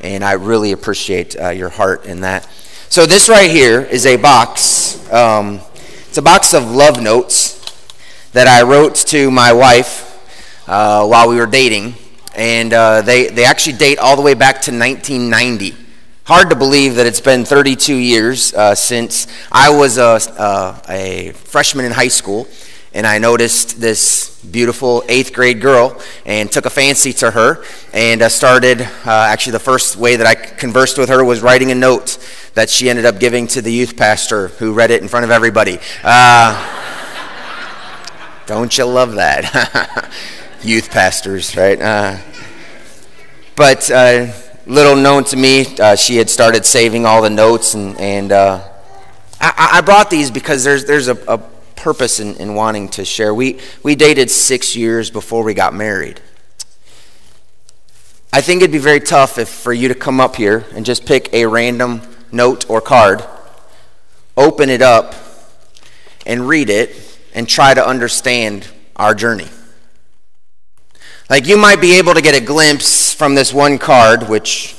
And I really appreciate uh, your heart in that. So, this right here is a box. Um, it's a box of love notes that I wrote to my wife uh, while we were dating. And uh, they, they actually date all the way back to 1990. Hard to believe that it's been 32 years uh, since I was a, uh, a freshman in high school and I noticed this beautiful eighth grade girl and took a fancy to her and uh, started. Uh, actually, the first way that I conversed with her was writing a note that she ended up giving to the youth pastor who read it in front of everybody. Uh, don't you love that? youth pastors, right? Uh, but uh, little known to me, uh, she had started saving all the notes, and, and I, I, brought these because there's, there's a, a purpose in, in wanting to share. We, we dated six years before we got married. I think it'd be very tough if for you to come up here and just pick a random note or card, open it up, and read it, and try to understand our journey. Like you might be able to get a glimpse from this one card, which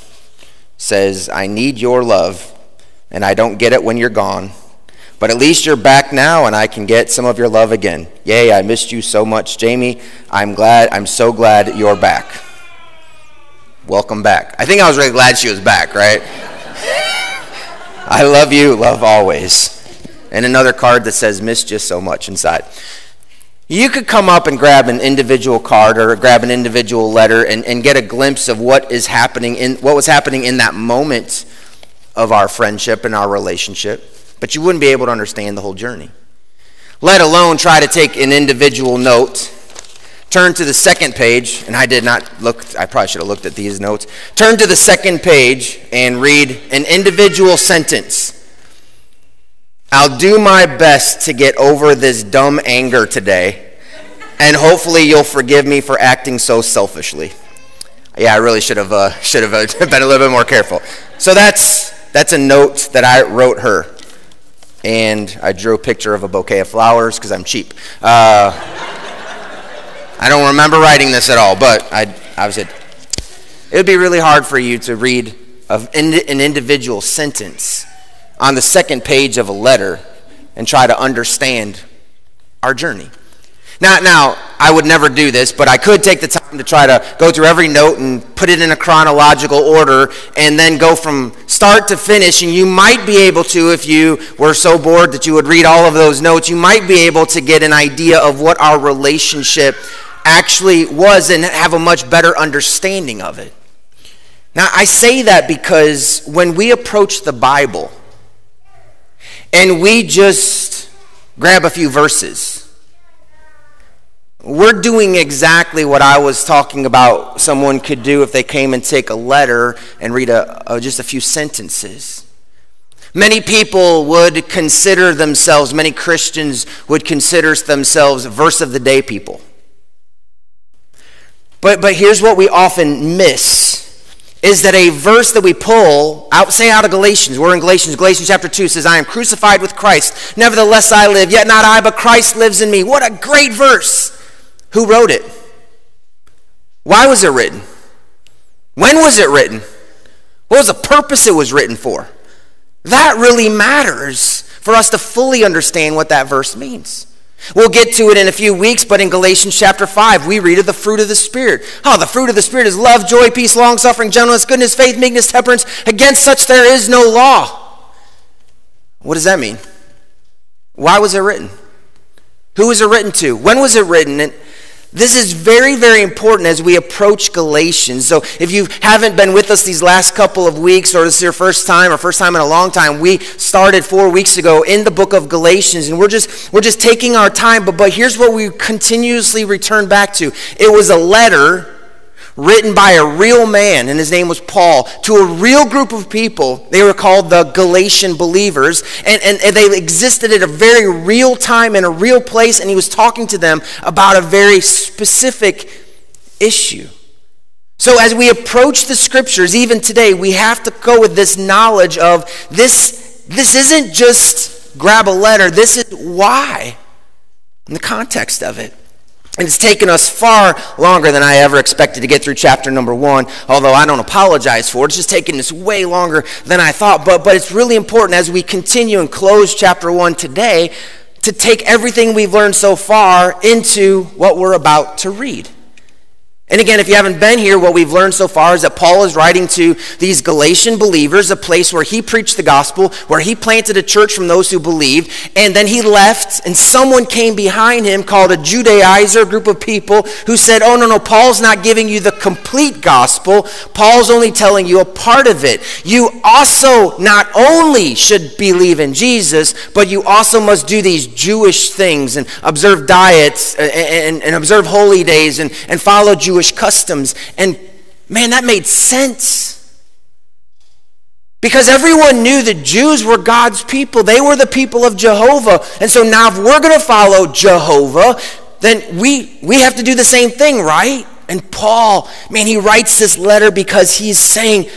says, I need your love, and I don't get it when you're gone. But at least you're back now and I can get some of your love again. Yay, I missed you so much, Jamie. I'm glad, I'm so glad you're back. Welcome back. I think I was really glad she was back, right? I love you, love always. And another card that says, missed you so much inside. You could come up and grab an individual card or grab an individual letter and, and get a glimpse of what is happening in what was happening in that moment of our friendship and our relationship but you wouldn't be able to understand the whole journey. Let alone try to take an individual note, turn to the second page, and I did not look, I probably should have looked at these notes. Turn to the second page and read an individual sentence. I'll do my best to get over this dumb anger today, and hopefully you'll forgive me for acting so selfishly. Yeah, I really should have uh, should have uh, been a little bit more careful. So that's that's a note that I wrote her and I drew a picture of a bouquet of flowers because I'm cheap. Uh, I don't remember writing this at all, but I, I said it would be really hard for you to read an individual sentence on the second page of a letter and try to understand our journey. Now, now, I would never do this, but I could take the time to try to go through every note and put it in a chronological order and then go from start to finish. And you might be able to, if you were so bored that you would read all of those notes, you might be able to get an idea of what our relationship actually was and have a much better understanding of it. Now, I say that because when we approach the Bible and we just grab a few verses, we're doing exactly what I was talking about someone could do if they came and take a letter and read a, a, just a few sentences. Many people would consider themselves, many Christians would consider themselves verse of the day people. But, but here's what we often miss is that a verse that we pull out, say out of Galatians, we're in Galatians, Galatians chapter 2 says, I am crucified with Christ. Nevertheless I live, yet not I, but Christ lives in me. What a great verse. Who wrote it? Why was it written? When was it written? What was the purpose it was written for? That really matters for us to fully understand what that verse means. We'll get to it in a few weeks, but in Galatians chapter 5, we read of the fruit of the Spirit. Oh, the fruit of the Spirit is love, joy, peace, long suffering, gentleness, goodness, faith, meekness, temperance. Against such there is no law. What does that mean? Why was it written? Who was it written to? When was it written? And this is very, very important as we approach Galatians. So, if you haven't been with us these last couple of weeks, or this is your first time, or first time in a long time, we started four weeks ago in the book of Galatians, and we're just we're just taking our time. But but here's what we continuously return back to: it was a letter written by a real man, and his name was Paul, to a real group of people. They were called the Galatian believers, and, and, and, they existed at a very real time in a real place, and he was talking to them about a very specific issue. So, as we approach the scriptures, even today, we have to go with this knowledge of this, this isn't just grab a letter, this is why, in the context of it. It's taken us far longer than I ever expected to get through chapter number one, although I don't apologize for it. It's just taken us way longer than I thought. But, but it's really important as we continue and close chapter one today to take everything we've learned so far into what we're about to read. And again, if you haven't been here, what we've learned so far is that Paul is writing to these Galatian believers, a place where he preached the gospel, where he planted a church from those who believed, and then he left, and someone came behind him called a Judaizer group of people who said, Oh, no, no, Paul's not giving you the complete gospel. Paul's only telling you a part of it. You also not only should believe in Jesus, but you also must do these Jewish things and observe diets uh, and, and, and observe holy days and, and follow Jewish Jewish customs. And man, that made sense. Because everyone knew the Jews were God's people. They were the people of Jehovah. And so now if we're going to follow Jehovah, then we, we have to do the same thing, right? And Paul, man, he writes this letter because he's saying,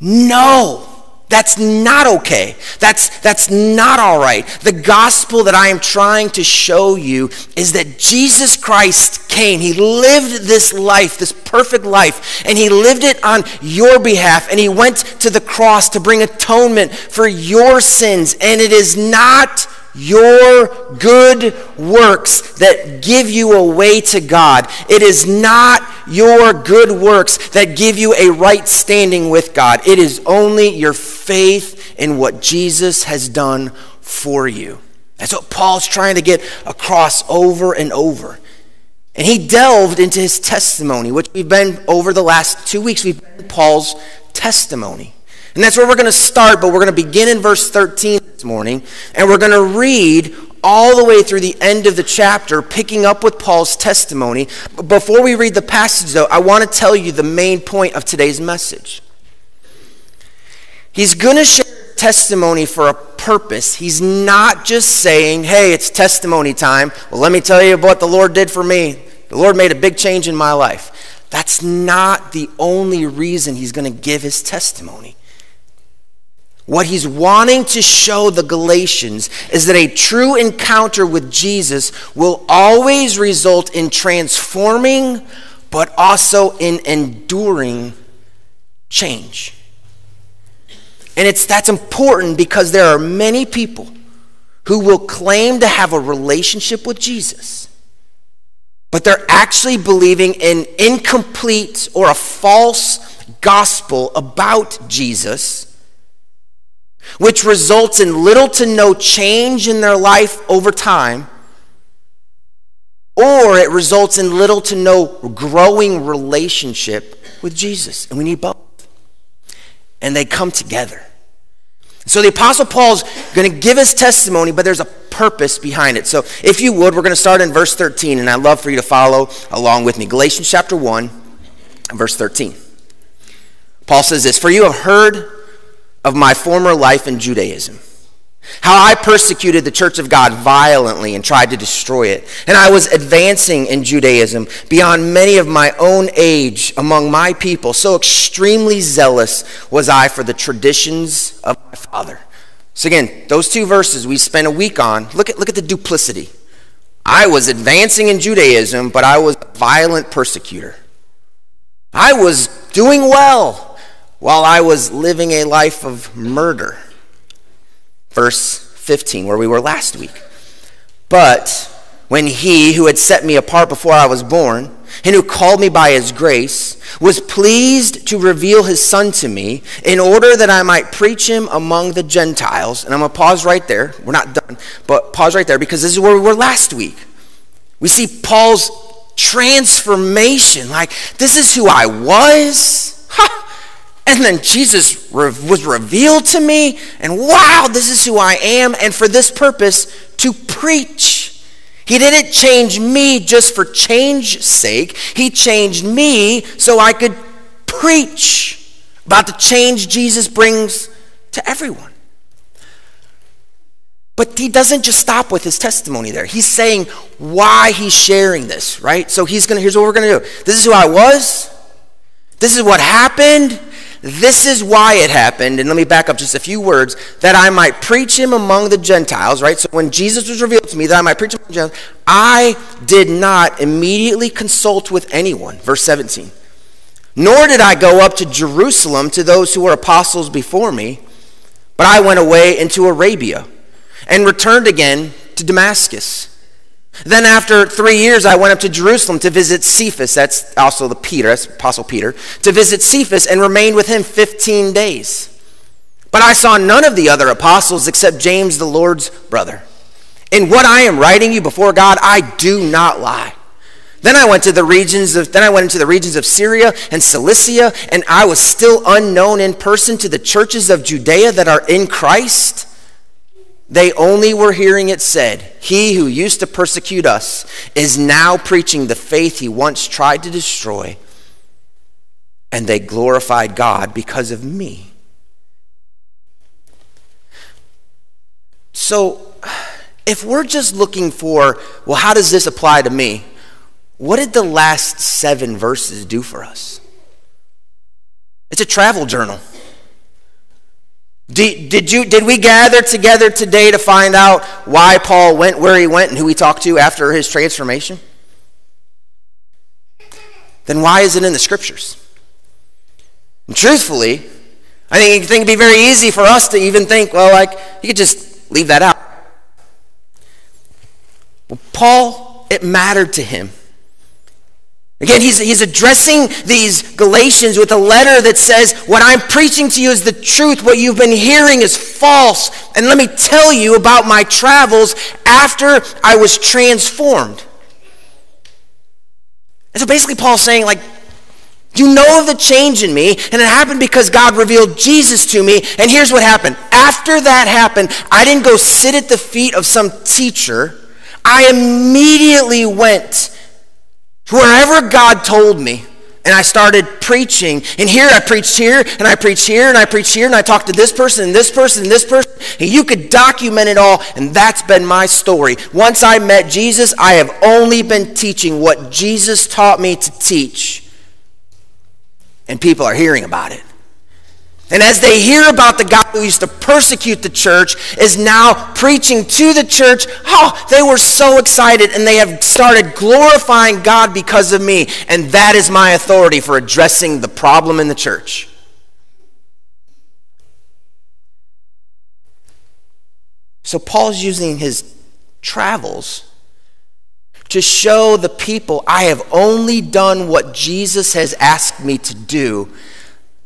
no. That's not okay. That's, that's not all right. The gospel that I am trying to show you is that Jesus Christ came. He lived this life, this perfect life, and He lived it on your behalf. And He went to the cross to bring atonement for your sins. And it is not your good works that give you a way to God. It is not your good works that give you a right standing with God. It is only your faith in what Jesus has done for you. That's what Paul's trying to get across over and over. And he delved into his testimony, which we've been over the last two weeks. We've been Paul's testimony. And that's where we're going to start, but we're going to begin in verse 13 this morning, and we're going to read all the way through the end of the chapter, picking up with Paul's testimony. Before we read the passage, though, I want to tell you the main point of today's message. He's going to share testimony for a purpose. He's not just saying, hey, it's testimony time. Well, let me tell you what the Lord did for me. The Lord made a big change in my life. That's not the only reason he's going to give his testimony. What he's wanting to show the Galatians is that a true encounter with Jesus will always result in transforming, but also in enduring change. And it's that's important because there are many people who will claim to have a relationship with Jesus, but they're actually believing in incomplete or a false gospel about Jesus which results in little to no change in their life over time, or it results in little to no growing relationship with Jesus. And we need both. And they come together. So the Apostle Paul's going to give his testimony, but there's a purpose behind it. So if you would, we're going to start in verse 13, and I'd love for you to follow along with me. Galatians chapter 1, verse 13. Paul says this For you have heard of my former life in Judaism. How I persecuted the church of God violently and tried to destroy it. And I was advancing in Judaism beyond many of my own age among my people. So extremely zealous was I for the traditions of my father. So again, those two verses we spent a week on. Look at, look at the duplicity. I was advancing in Judaism, but I was a violent persecutor. I was doing well while I was living a life of murder. Verse 15, where we were last week. But when he who had set me apart before I was born, and who called me by his grace, was pleased to reveal his son to me in order that I might preach him among the Gentiles. And I'm going to pause right there. We're not done, but pause right there because this is where we were last week. We see Paul's transformation. Like, this is who I was. And then Jesus was revealed to me, and wow, this is who I am, and for this purpose, to preach. He didn't change me just for change's sake. He changed me so I could preach about the change Jesus brings to everyone. But he doesn't just stop with his testimony there. He's saying why he's sharing this, right? So he's to, here's what we're to do. This is who I was. This is what happened. This is why it happened, and let me back up just a few words, that I might preach him among the Gentiles, right? So when Jesus was revealed to me, that I might preach among the Gentiles, I did not immediately consult with anyone. Verse 17. Nor did I go up to Jerusalem to those who were apostles before me, but I went away into Arabia and returned again to Damascus. Then, after three years, I went up to Jerusalem to visit Cephas. That's also the Peter, that's Apostle Peter, to visit Cephas and remained with him 15 days. But I saw none of the other apostles except James, the Lord's brother. In what I am writing you before God, I do not lie. Then I went to the regions of then I went into the regions of Syria and Cilicia, and I was still unknown in person to the churches of Judea that are in Christ. They only were hearing it said, He who used to persecute us is now preaching the faith he once tried to destroy. And they glorified God because of me. So, if we're just looking for, well, how does this apply to me? What did the last seven verses do for us? It's a travel journal. Did, did, you, did we gather together today to find out why Paul went where he went and who he talked to after his transformation? Then why is it in the scriptures? And truthfully, I think, it'd be very easy for us to even think, well, like, you could just leave that out. Well, Paul, it mattered to him Again, he's, he's addressing these Galatians with a letter that says, What I'm preaching to you is the truth. What you've been hearing is false. And let me tell you about my travels after I was transformed. And so basically, Paul's saying, like, you know of the change in me, and it happened because God revealed Jesus to me. And here's what happened. After that happened, I didn't go sit at the feet of some teacher. I immediately went Wherever God told me, and I started preaching. And here I preached here, and I preached here, and I preached here, and I talked to this person, and this person, and this person. And you could document it all, and that's been my story. Once I met Jesus, I have only been teaching what Jesus taught me to teach. And people are hearing about it. And as they hear about the guy who used to persecute the church is now preaching to the church, oh, they were so excited and they have started glorifying God because of me. And that is my authority for addressing the problem in the church. So Paul's using his travels to show the people I have only done what Jesus has asked me to do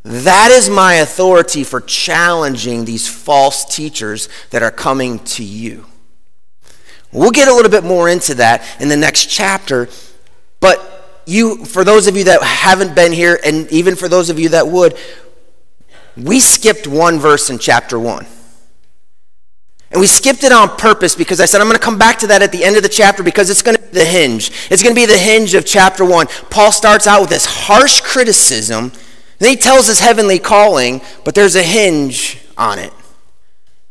that is my authority for challenging these false teachers that are coming to you. We'll get a little bit more into that in the next chapter, but you for those of you that haven't been here and even for those of you that would, we skipped one verse in chapter 1. And we skipped it on purpose because I said I'm going to come back to that at the end of the chapter because it's going to be the hinge. It's going to be the hinge of chapter 1. Paul starts out with this harsh criticism then he tells his heavenly calling, but there's a hinge on it.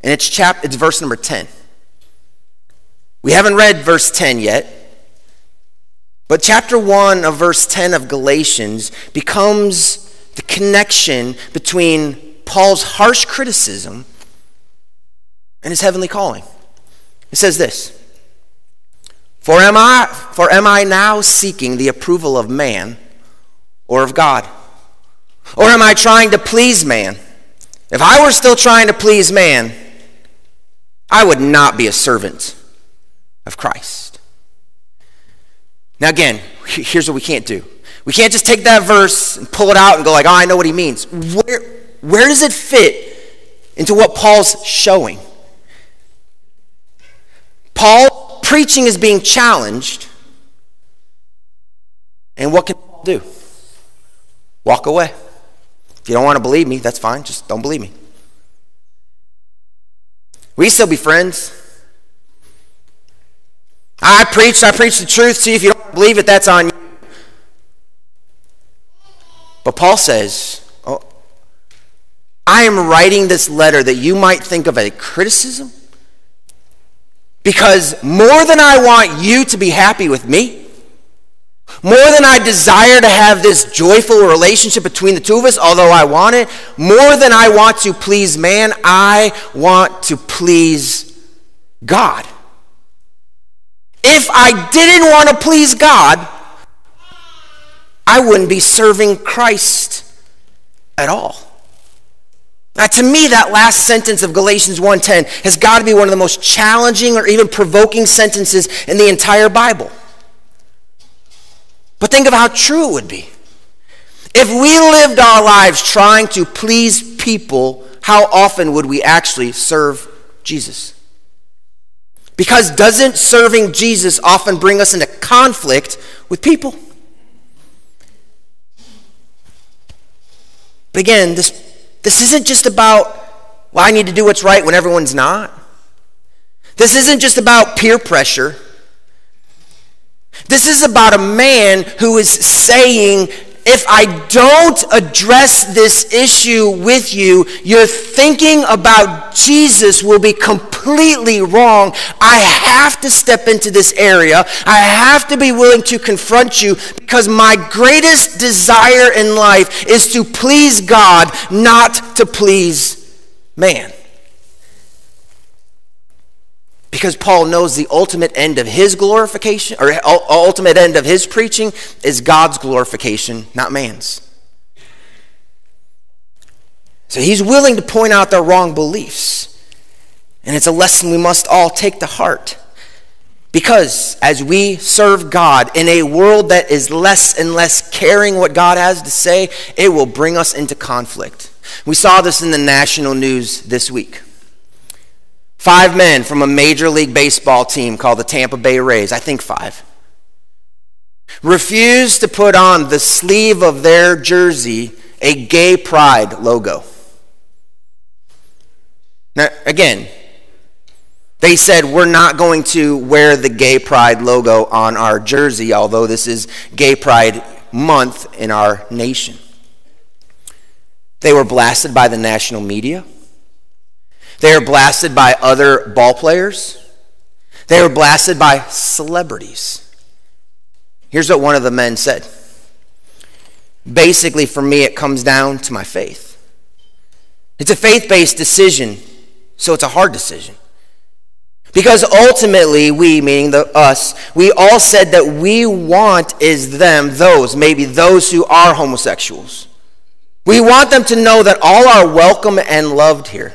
And it's chap it's verse number 10. We haven't read verse 10 yet. But chapter 1 of verse 10 of Galatians becomes the connection between Paul's harsh criticism and his heavenly calling. It says this For am I, for am I now seeking the approval of man or of God? Or am I trying to please man? If I were still trying to please man, I would not be a servant of Christ. Now, again, here's what we can't do. We can't just take that verse and pull it out and go like, oh, I know what he means. Where, where does it fit into what Paul's showing? Paul preaching is being challenged. And what can Paul do? Walk away. You don't want to believe me, that's fine. Just don't believe me. We still be friends. I preached, I preached the truth. See, if you don't believe it, that's on you. But Paul says, oh, I am writing this letter that you might think of a criticism because more than I want you to be happy with me, More than I desire to have this joyful relationship between the two of us, although I want it, more than I want to please man, I want to please God. If I didn't want to please God, I wouldn't be serving Christ at all. Now, to me, that last sentence of Galatians 1.10 has got to be one of the most challenging or even provoking sentences in the entire Bible. But think of how true it would be. If we lived our lives trying to please people, how often would we actually serve Jesus? Because doesn't serving Jesus often bring us into conflict with people? But again, this, this isn't just about, well, I need to do what's right when everyone's not. This isn't just about peer pressure. This is about a man who is saying, if I don't address this issue with you, your thinking about Jesus will be completely wrong. I have to step into this area. I have to be willing to confront you because my greatest desire in life is to please God, not to please man. Because Paul knows the ultimate end of his glorification, or ultimate end of his preaching, is God's glorification, not man's. So he's willing to point out their wrong beliefs. And it's a lesson we must all take to heart. Because as we serve God in a world that is less and less caring what God has to say, it will bring us into conflict. We saw this in the national news this week. Five men from a Major League Baseball team called the Tampa Bay Rays, I think five, refused to put on the sleeve of their jersey a gay pride logo. Now, again, they said, We're not going to wear the gay pride logo on our jersey, although this is gay pride month in our nation. They were blasted by the national media. They are blasted by other ball players. They are blasted by celebrities. Here's what one of the men said. Basically, for me, it comes down to my faith. It's a faith based decision, so it's a hard decision. Because ultimately, we, meaning the us, we all said that we want is them, those, maybe those who are homosexuals. We want them to know that all are welcome and loved here.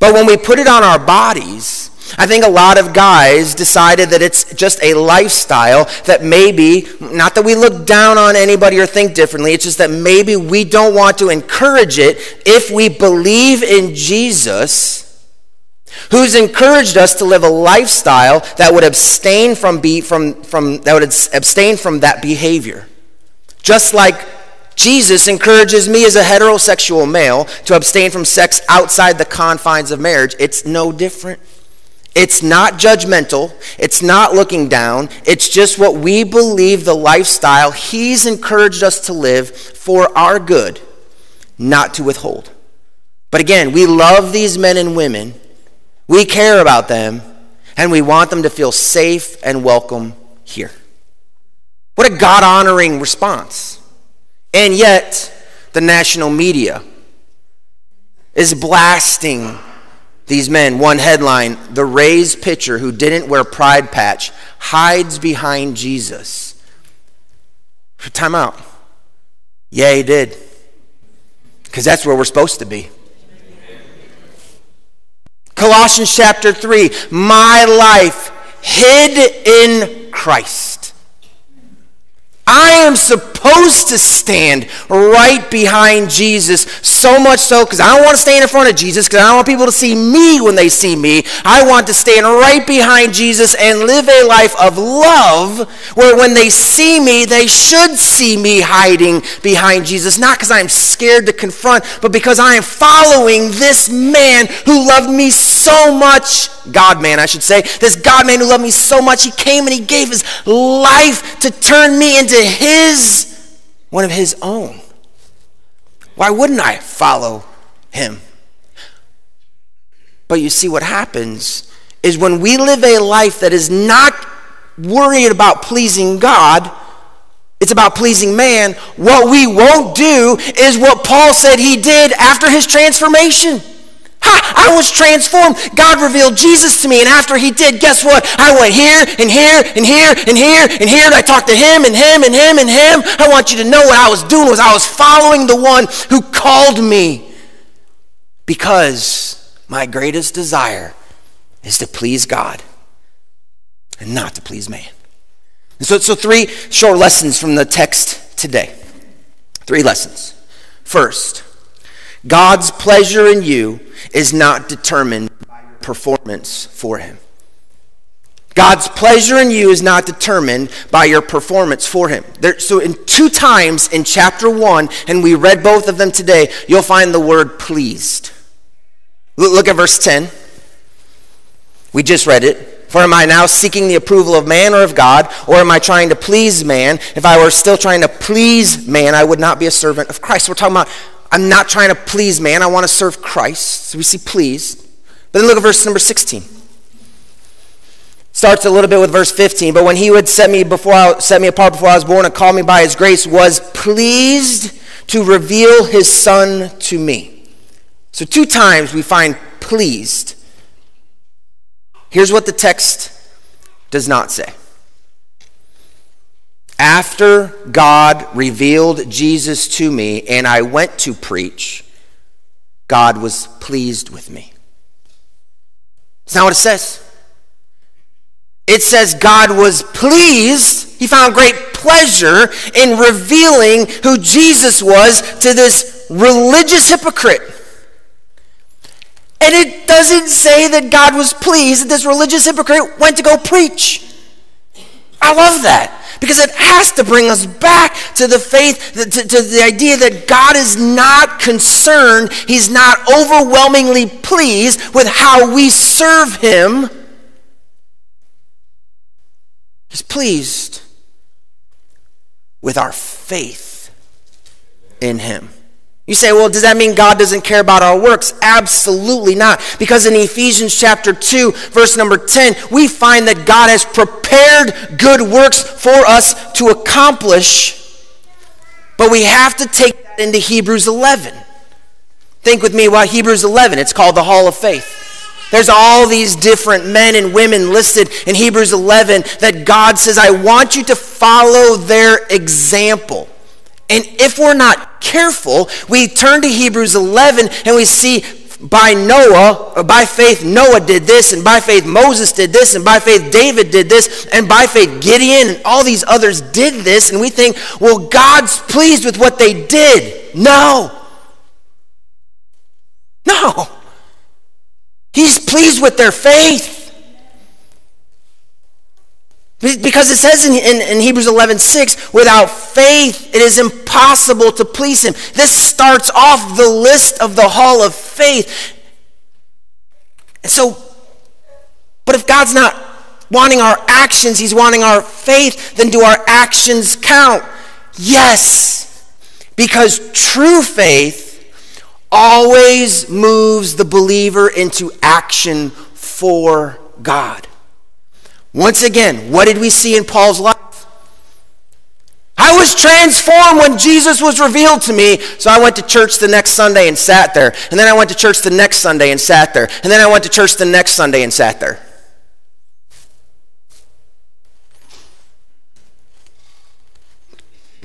But when we put it on our bodies, I think a lot of guys decided that it's just a lifestyle that maybe, not that we look down on anybody or think differently, it's just that maybe we don't want to encourage it if we believe in Jesus, who's encouraged us to live a lifestyle that would abstain from, be, from, from, that would abstain from that behavior. Just like Jesus encourages me as a heterosexual male to abstain from sex outside the confines of marriage. It's no different. It's not judgmental. It's not looking down. It's just what we believe the lifestyle He's encouraged us to live for our good, not to withhold. But again, we love these men and women. We care about them, and we want them to feel safe and welcome here. What a God honoring response. And yet, the national media is blasting these men. One headline The Rays pitcher who didn't wear pride patch hides behind Jesus. Time out. Yeah, he did. Because that's where we're supposed to be. Colossians chapter 3 My life hid in Christ. I am supposed to stand right behind Jesus, so much so because I don't want to stand in front of Jesus because I don't want people to see me when they see me. I want to stand right behind Jesus and live a life of love where when they see me, they should see me hiding behind Jesus. Not because I'm scared to confront, but because I am following this man who loved me so much. God man, I should say. This God man who loved me so much, he came and he gave his life to turn me into his, one of his own. Why wouldn't I follow him? But you see, what happens is when we live a life that is not worried about pleasing God, it's about pleasing man. What we won't do is what Paul said he did after his transformation. Ha! I was transformed. God revealed Jesus to me, and after he did, guess what? I went here and here and here and here and here, and I talked to him and him and him and him. I want you to know what I was doing was I was following the one who called me because my greatest desire is to please God and not to please man. And so, so three short lessons from the text today. Three lessons. First, God's pleasure in you is not determined by your performance for Him. God's pleasure in you is not determined by your performance for Him. There, so, in two times in chapter one, and we read both of them today, you'll find the word pleased. Look at verse 10. We just read it. For am I now seeking the approval of man or of God, or am I trying to please man? If I were still trying to please man, I would not be a servant of Christ. We're talking about I'm not trying to please man, I want to serve Christ. So we see pleased. But then look at verse number 16. Starts a little bit with verse 15. But when he would set me before I, set me apart before I was born and call me by his grace, was pleased to reveal his son to me. So two times we find pleased. Here's what the text does not say. After God revealed Jesus to me and I went to preach, God was pleased with me. That's not what it says. It says God was pleased. He found great pleasure in revealing who Jesus was to this religious hypocrite. And it doesn't say that God was pleased that this religious hypocrite went to go preach. I love that because it has to bring us back to the faith, to, to, the idea that God is not concerned, He's not overwhelmingly pleased with how we serve Him. He's pleased with our faith in Him. You say, well, does that mean God doesn't care about our works? Absolutely not. Because in Ephesians chapter 2, verse number 10, we find that God has prepared good works for us to accomplish, but we have to take that into Hebrews 11. Think with me about Hebrews 11. It's called the Hall of Faith. There's all these different men and women listed in Hebrews 11 that God says, I want you to follow their example. And if we're not careful, we turn to Hebrews 11 and we see by Noah, or by faith, Noah did this, and by faith, Moses did this, and by faith, David did this, and by faith, Gideon and all these others did this, and we think, well, God's pleased with what they did. No. No. He's pleased with their faith. Because it says in, in, in, Hebrews 11 6, without faith it is impossible to please him. This starts off the list of the hall of faith. And so, but if God's not wanting our actions, he's wanting our faith, then do our actions count? Yes. Because true faith always moves the believer into action for God. Once again, what did we see in Paul's life? I was transformed when Jesus was revealed to me. So I went to church the next Sunday and sat there. And then I went to church the next Sunday and sat there. And then I went to church the next Sunday and sat there.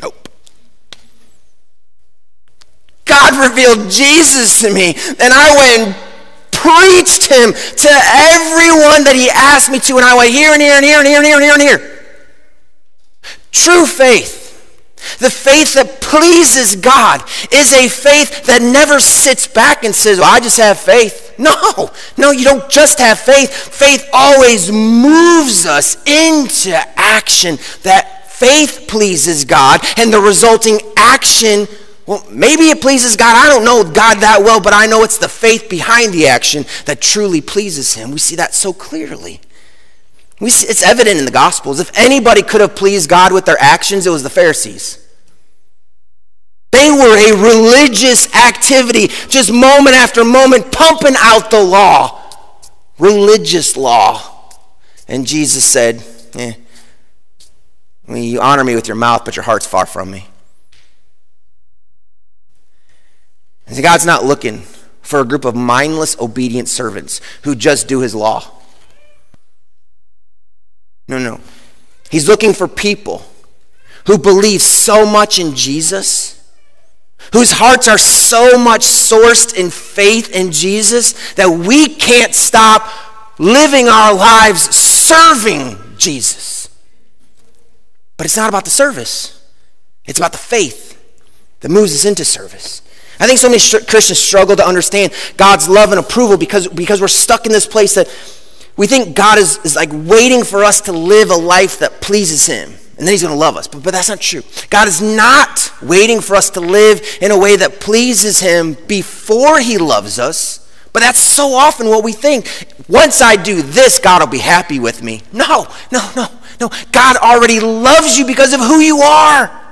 Nope. God revealed Jesus to me. And I went preached him to everyone that he asked me to, and I went here and here and here and here and here and here and here. True faith. The faith that pleases God is a faith that never sits back and says, well, I just have faith. No, no, you don't just have faith. Faith always moves us into action. That faith pleases God, and the resulting action well, maybe it pleases God. I don't know God that well, but I know it's the faith behind the action that truly pleases Him. We see that so clearly. We see, it's evident in the Gospels. If anybody could have pleased God with their actions, it was the Pharisees. They were a religious activity, just moment after moment, pumping out the law, religious law. And Jesus said, eh, I mean, you honor me with your mouth, but your heart's far from me. And God's not looking for a group of mindless, obedient servants who just do his law. No, no. He's looking for people who believe so much in Jesus, whose hearts are so much sourced in faith in Jesus that we can't stop living our lives serving Jesus. But it's not about the service, it's about the faith that moves us into service. I think so many Christians struggle to understand God's love and approval because, because we're stuck in this place that we think God is, is like waiting for us to live a life that pleases Him. And then He's going to love us. But, but that's not true. God is not waiting for us to live in a way that pleases Him before He loves us. But that's so often what we think. Once I do this, God will be happy with me. No, no, no, no. God already loves you because of who you are.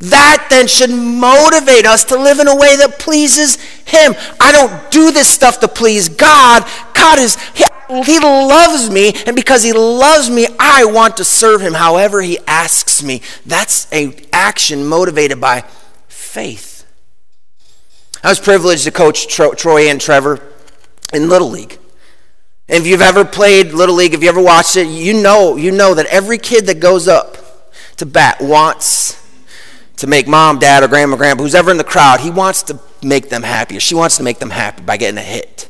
That then should motivate us to live in a way that pleases Him. I don't do this stuff to please God. God is, He, he loves me, and because He loves me, I want to serve Him however He asks me. That's an action motivated by faith. I was privileged to coach Troy and Trevor in Little League. If you've ever played Little League, if you ever watched it, you know, you know that every kid that goes up to bat wants to make mom, dad, or grandma, grandpa, who's ever in the crowd, he wants to make them happy, she wants to make them happy by getting a hit.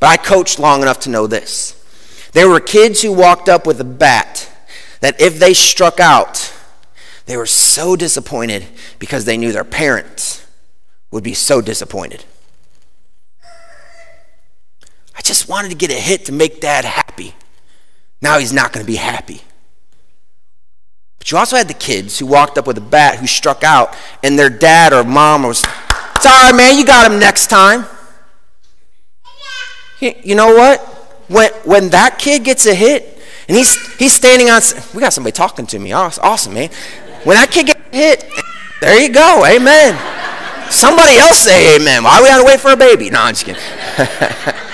But I coached long enough to know this. There were kids who walked up with a bat that if they struck out, they were so disappointed because they knew their parents would be so disappointed. I just wanted to get a hit to make dad happy. Now he's not going to be happy. But you also had the kids who walked up with a bat who struck out, and their dad or mom was, right, man, you got him next time. You know what? When, when that kid gets a hit, and he's, he's standing on, we got somebody talking to me. Awesome, man. When that kid gets hit, there you go. Amen. Somebody else say amen. Why we on to wait for a baby? No, I'm just kidding.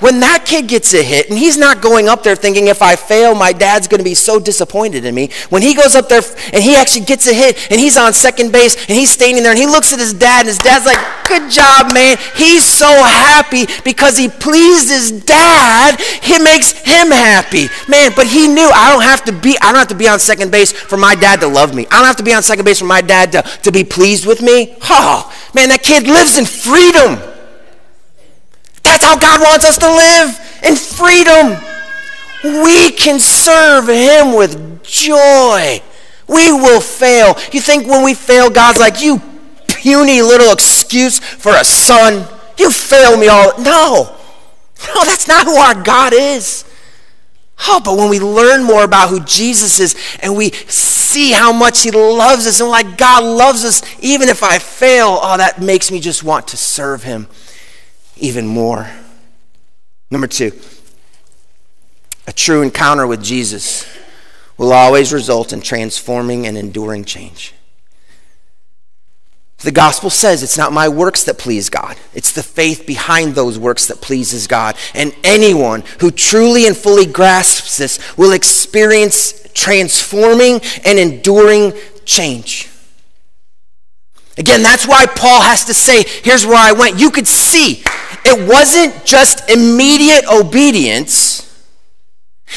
when that kid gets a hit, and he's not going up there thinking, if I fail, my dad's going to be so disappointed in me. When he goes up there and he actually gets a hit, and he's on second base, and he's standing there, and he looks at his dad, and his dad's like, good job, man. He's so happy because he pleased his dad. He makes him happy. Man, but he knew I don't have to be, I don't have to be on second base for my dad to love me. I don't have to be on second base for my dad to, to be pleased with me. Oh, man, that kid lives in freedom. That's how God wants us to live in freedom. We can serve Him with joy. We will fail. You think when we fail, God's like, you puny little excuse for a son? You fail me all. No. No, that's not who our God is. Oh, but when we learn more about who Jesus is and we see how much He loves us and like God loves us, even if I fail, oh, that makes me just want to serve Him even more. Number two, a true encounter with Jesus will always result in transforming and enduring change. The gospel says it's not my works that please God. It's the faith behind those works that pleases God. And anyone who truly and fully grasps this will experience transforming and enduring change. Again, that's why Paul has to say, here's where I went. You could see it wasn't just immediate obedience,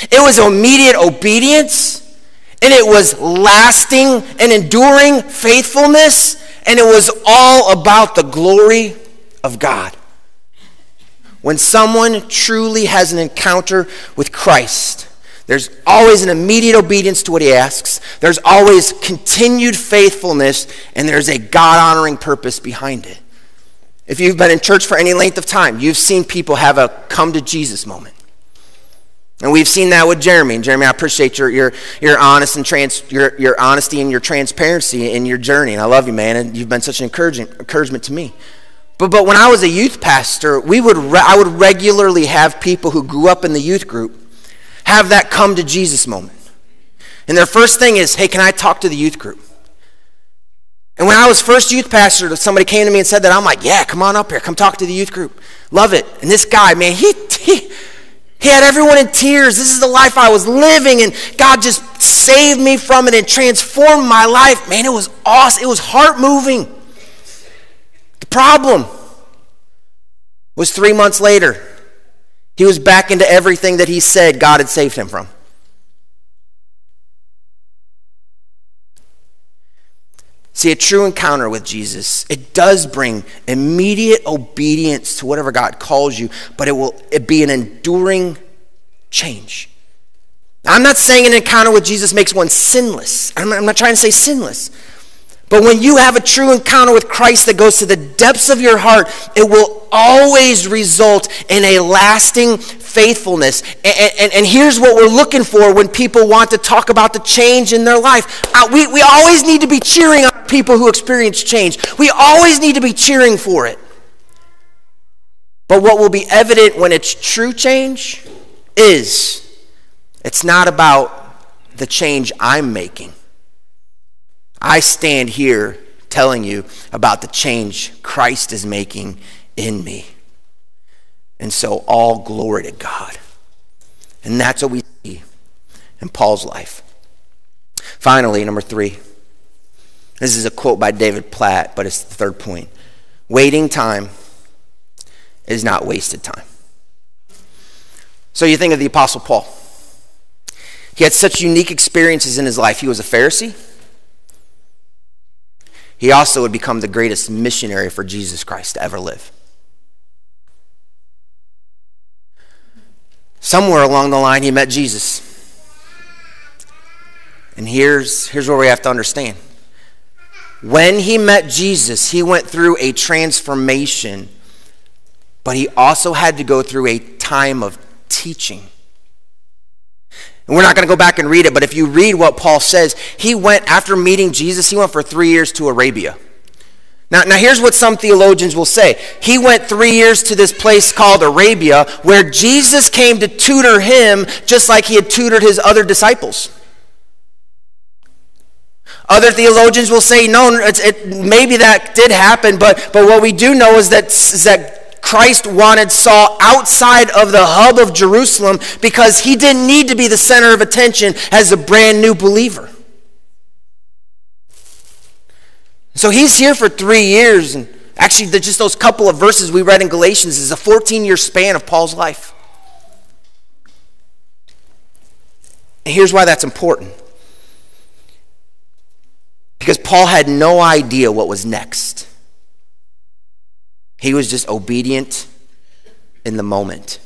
it was immediate obedience, and it was lasting and enduring faithfulness, and it was all about the glory of God. When someone truly has an encounter with Christ, there's always an immediate obedience to what he asks. There's always continued faithfulness, and there's a God honoring purpose behind it. If you've been in church for any length of time, you've seen people have a come to Jesus moment. And we've seen that with Jeremy. Jeremy, I appreciate your, your, your, honest and trans, your, your honesty and your transparency in your journey. And I love you, man. And you've been such an encouragement, encouragement to me. But, but when I was a youth pastor, we would re- I would regularly have people who grew up in the youth group have that come to Jesus moment. And their first thing is, hey, can I talk to the youth group? And when I was first youth pastor, somebody came to me and said that, I'm like, yeah, come on up here, come talk to the youth group. Love it. And this guy, man, he, he, He had everyone in tears. This is the life I was living, and God just saved me from it and transformed my life. Man, it was awesome. It was heart moving. The problem was three months later, he was back into everything that he said God had saved him from. See, a true encounter with Jesus, it does bring immediate obedience to whatever God calls you, but it will it be an enduring change. I'm not saying an encounter with Jesus makes one sinless. I'm not, I'm not trying to say sinless. But when you have a true encounter with Christ that goes to the depths of your heart, it will always result in a lasting faithfulness. And, and, and here's what we're looking for when people want to talk about the change in their life. Uh, we, we always need to be cheering on people who experience change, we always need to be cheering for it. But what will be evident when it's true change is it's not about the change I'm making. I stand here telling you about the change Christ is making in me. And so, all glory to God. And that's what we see in Paul's life. Finally, number three. This is a quote by David Platt, but it's the third point. Waiting time is not wasted time. So you think of the Apostle Paul. He had such unique experiences in his life. He was a Pharisee, he also would become the greatest missionary for Jesus Christ to ever live. Somewhere along the line, he met Jesus. And here's, here's where we have to understand. When he met Jesus, he went through a transformation, but he also had to go through a time of teaching. And we're not going to go back and read it, but if you read what Paul says, he went, after meeting Jesus, he went for three years to Arabia. Now, now here's what some theologians will say. He went three years to this place called Arabia where Jesus came to tutor him just like he had tutored his other disciples. Other theologians will say, no, it, maybe that did happen, but, but what we do know is that, is that Christ wanted Saul outside of the hub of Jerusalem because he didn't need to be the center of attention as a brand new believer. So he's here for three years, and actually, just those couple of verses we read in Galatians is a 14 year span of Paul's life. And here's why that's important because Paul had no idea what was next. He was just obedient in the moment.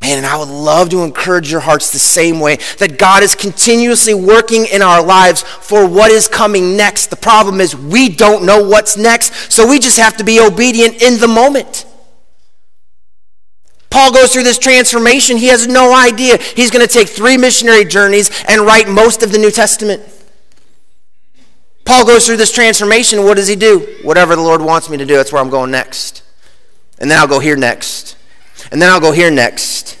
Man, and I would love to encourage your hearts the same way that God is continuously working in our lives for what is coming next. The problem is we don't know what's next, so we just have to be obedient in the moment. Paul goes through this transformation. He has no idea. He's going to take three missionary journeys and write most of the New Testament. Paul goes through this transformation. What does he do? Whatever the Lord wants me to do, that's where I'm going next. And then I'll go here next. And then I'll go here next.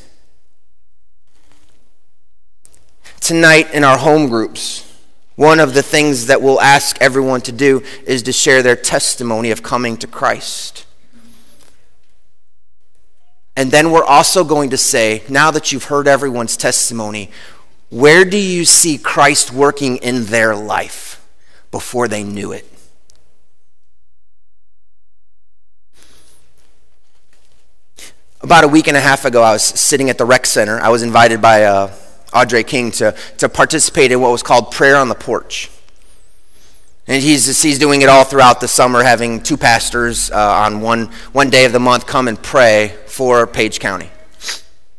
Tonight in our home groups, one of the things that we'll ask everyone to do is to share their testimony of coming to Christ. And then we're also going to say, now that you've heard everyone's testimony, where do you see Christ working in their life? before they knew it. About a week and a half ago, I was sitting at the rec center. I was invited by uh, Audrey King to, to participate in what was called Prayer on the Porch. And he's, he's doing it all throughout the summer, having two pastors uh, on one, one day of the month come and pray for Page County.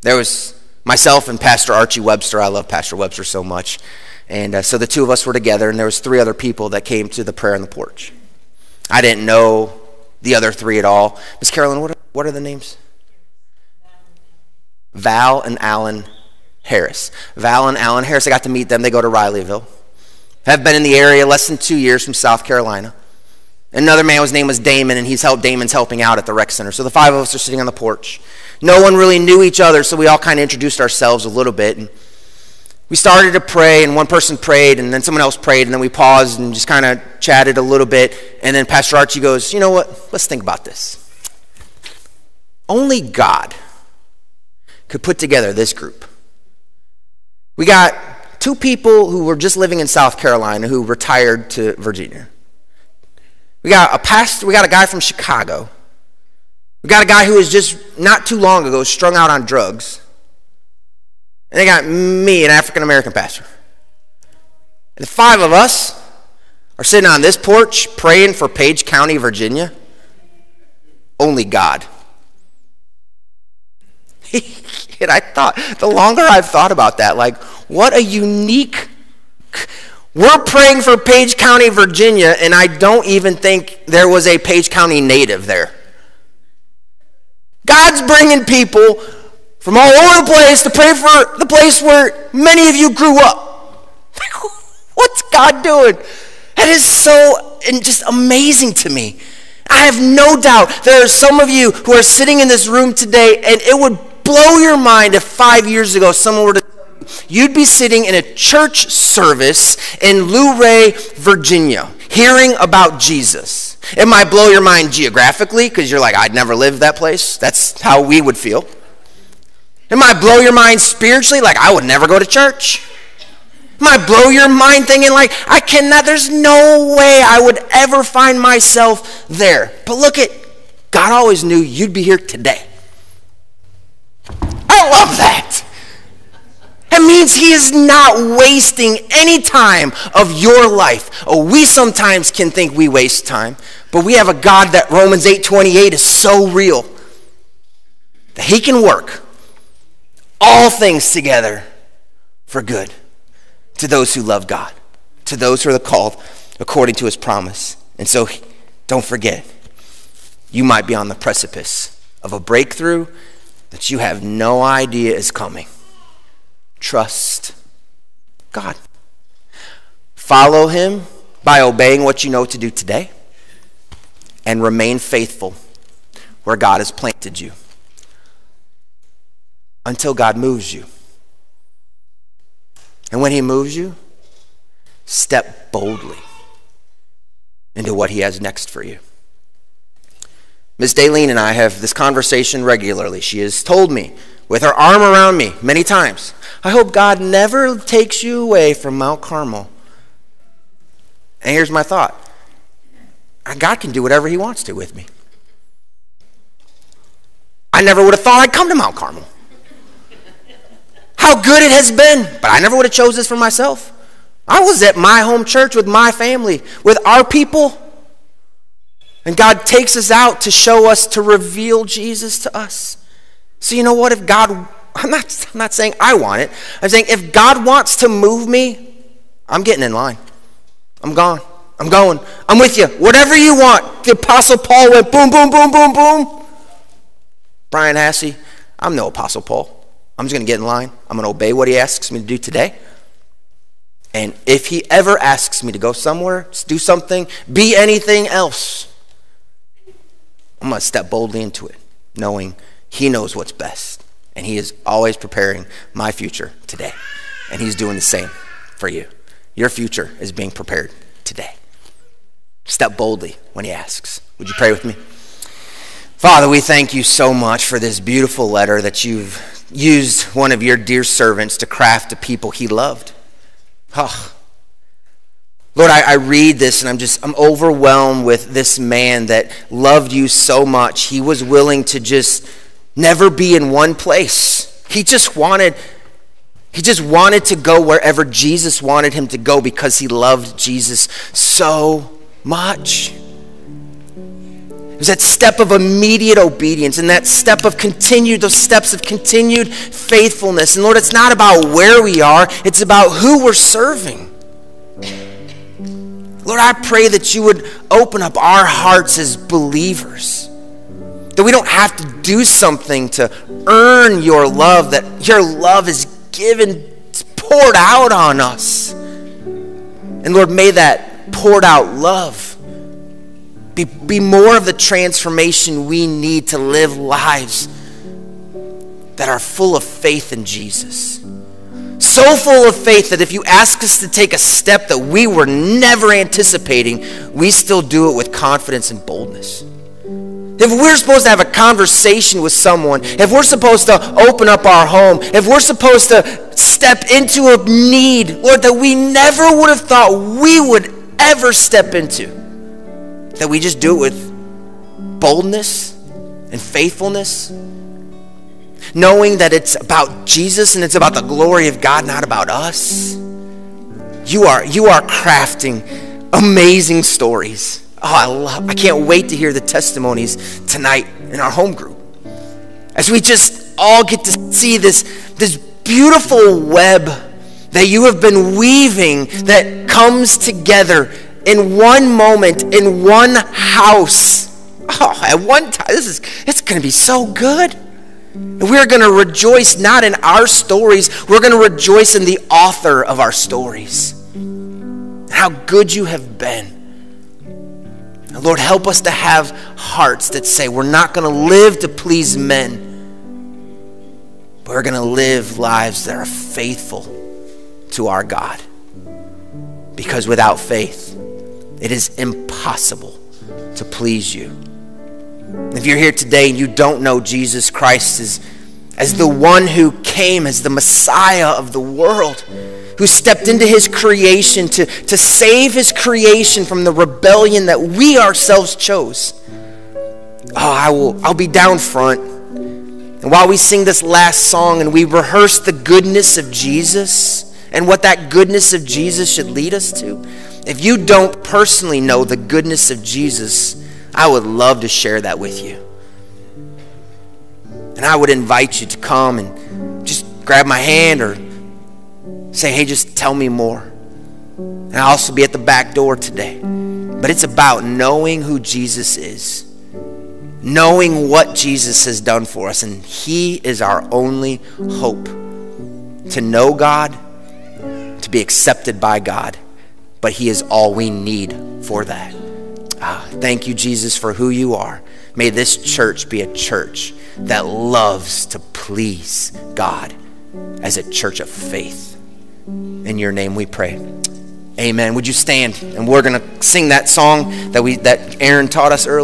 There was myself and Pastor Archie Webster. I love Pastor Webster so much. And uh, so the two of us were together, and there was three other people that came to the prayer on the porch. I didn't know the other three at all. Miss Carolyn, what are, what are the names? Val and Alan Harris. Val and Alan Harris, I got to meet them. They go to Rileyville. Have been in the area less than two years from South Carolina. Another man, his name was Damon, and he's helped, Damon's helping out at the rec center. So the five of us are sitting on the porch. No one really knew each other, so we all kind of introduced ourselves a little bit. And we started to pray, and one person prayed, and then someone else prayed, and then we paused and just kind of chatted a little bit. And then Pastor Archie goes, You know what? Let's think about this. Only God could put together this group. We got two people who were just living in South Carolina who retired to Virginia. We got a pastor, we got a guy from Chicago. We got a guy who was just not too long ago strung out on drugs. And they got me, an African American pastor. And the five of us are sitting on this porch praying for Page County, Virginia. Only God. and I thought, the longer I've thought about that, like, what a unique. We're praying for Page County, Virginia, and I don't even think there was a Page County native there. God's bringing people from all over the place to pray for the place where many of you grew up. What's God doing? That is so and just amazing to me. I have no doubt there are some of you who are sitting in this room today, and it would blow your mind if five years ago someone were to you'd be sitting in a church service in Luray, Virginia, hearing about Jesus. It might blow your mind geographically because you're like, I'd never lived that place. That's how we would feel. It might blow your mind spiritually, like, I would never go to church. It might blow your mind thinking, like, I cannot, there's no way I would ever find myself there. But look at, God always knew you'd be here today. Love that. It means he is not wasting any time of your life. Oh, we sometimes can think we waste time, but we have a God that Romans 8:28 is so real that he can work all things together for good to those who love God, to those who are called according to his promise. And so don't forget, you might be on the precipice of a breakthrough that you have no idea is coming. Trust God. Follow Him by obeying what you know to do today and remain faithful where God has planted you until God moves you. And when He moves you, step boldly into what He has next for you. Miss Daleen and I have this conversation regularly. She has told me, with her arm around me many times, I hope God never takes you away from Mount Carmel. And here's my thought God can do whatever He wants to with me. I never would have thought I'd come to Mount Carmel. How good it has been, but I never would have chose this for myself. I was at my home church with my family, with our people. And God takes us out to show us, to reveal Jesus to us. So, you know what? If God, I'm not, I'm not saying I want it. I'm saying if God wants to move me, I'm getting in line. I'm gone. I'm going. I'm with you. Whatever you want. The Apostle Paul went boom, boom, boom, boom, boom. Brian Hassey, I'm no Apostle Paul. I'm just going to get in line. I'm going to obey what he asks me to do today. And if he ever asks me to go somewhere, do something, be anything else, I'm going to step boldly into it, knowing He knows what's best. And He is always preparing my future today. And He's doing the same for you. Your future is being prepared today. Step boldly when He asks. Would you pray with me? Father, we thank you so much for this beautiful letter that you've used one of your dear servants to craft to people He loved. Oh, Lord, I, I, read this and I'm just, I'm overwhelmed with this man that loved you so much. He was willing to just never be in one place. He just wanted, he just wanted to go wherever Jesus wanted him to go because he loved Jesus so much. It was that step of immediate obedience and that step of continued, those steps of continued faithfulness. And Lord, it's not about where we are, it's about who we're serving. Lord, I pray that you would open up our hearts as believers. That we don't have to do something to earn your love, that your love is given, poured out on us. And Lord, may that poured out love be, be more of the transformation we need to live lives that are full of faith in Jesus so full of faith that if you ask us to take a step that we were never anticipating, we still do it with confidence and boldness. if we're supposed to have a conversation with someone, if we're supposed to open up our home, if we're supposed to step into a need, Lord, that we never would have thought we would ever step into, that we just do it with boldness and faithfulness, knowing that it's about Jesus and it's about the glory of God, not about us. You are, you are crafting amazing stories. Oh, I love, I can't wait to hear the testimonies tonight in our home group. As we just all get to see this, this beautiful web that you have been weaving that comes together in one moment, in one house. Oh, at one time, this is, it's going to be so good. And we're going to rejoice not in our stories, we're going to rejoice in the author of our stories. How good you have been. And Lord, help us to have hearts that say we're not going to live to please men, but we're going to live lives that are faithful to our God. Because without faith, it is impossible to please you. If you're here today and you don't know Jesus Christ as, as the one who came as the Messiah of the world, who stepped into his creation to, to save his creation from the rebellion that we ourselves chose. Oh, I will I'll be down front. And while we sing this last song and we rehearse the goodness of Jesus and what that goodness of Jesus should lead us to, if you don't personally know the goodness of Jesus, I would love to share that with you. And I would invite you to come and just grab my hand or say, hey, just tell me more. And I'll also be at the back door today. But it's about knowing who Jesus is, knowing what Jesus has done for us. And He is our only hope to know God, to be accepted by God. But He is all we need for that. Ah, thank you, Jesus, for who you are. May this church be a church that loves to please God as a church of faith. In your name we pray. Amen. Would you stand? And we're going to sing that song that we that Aaron taught us earlier.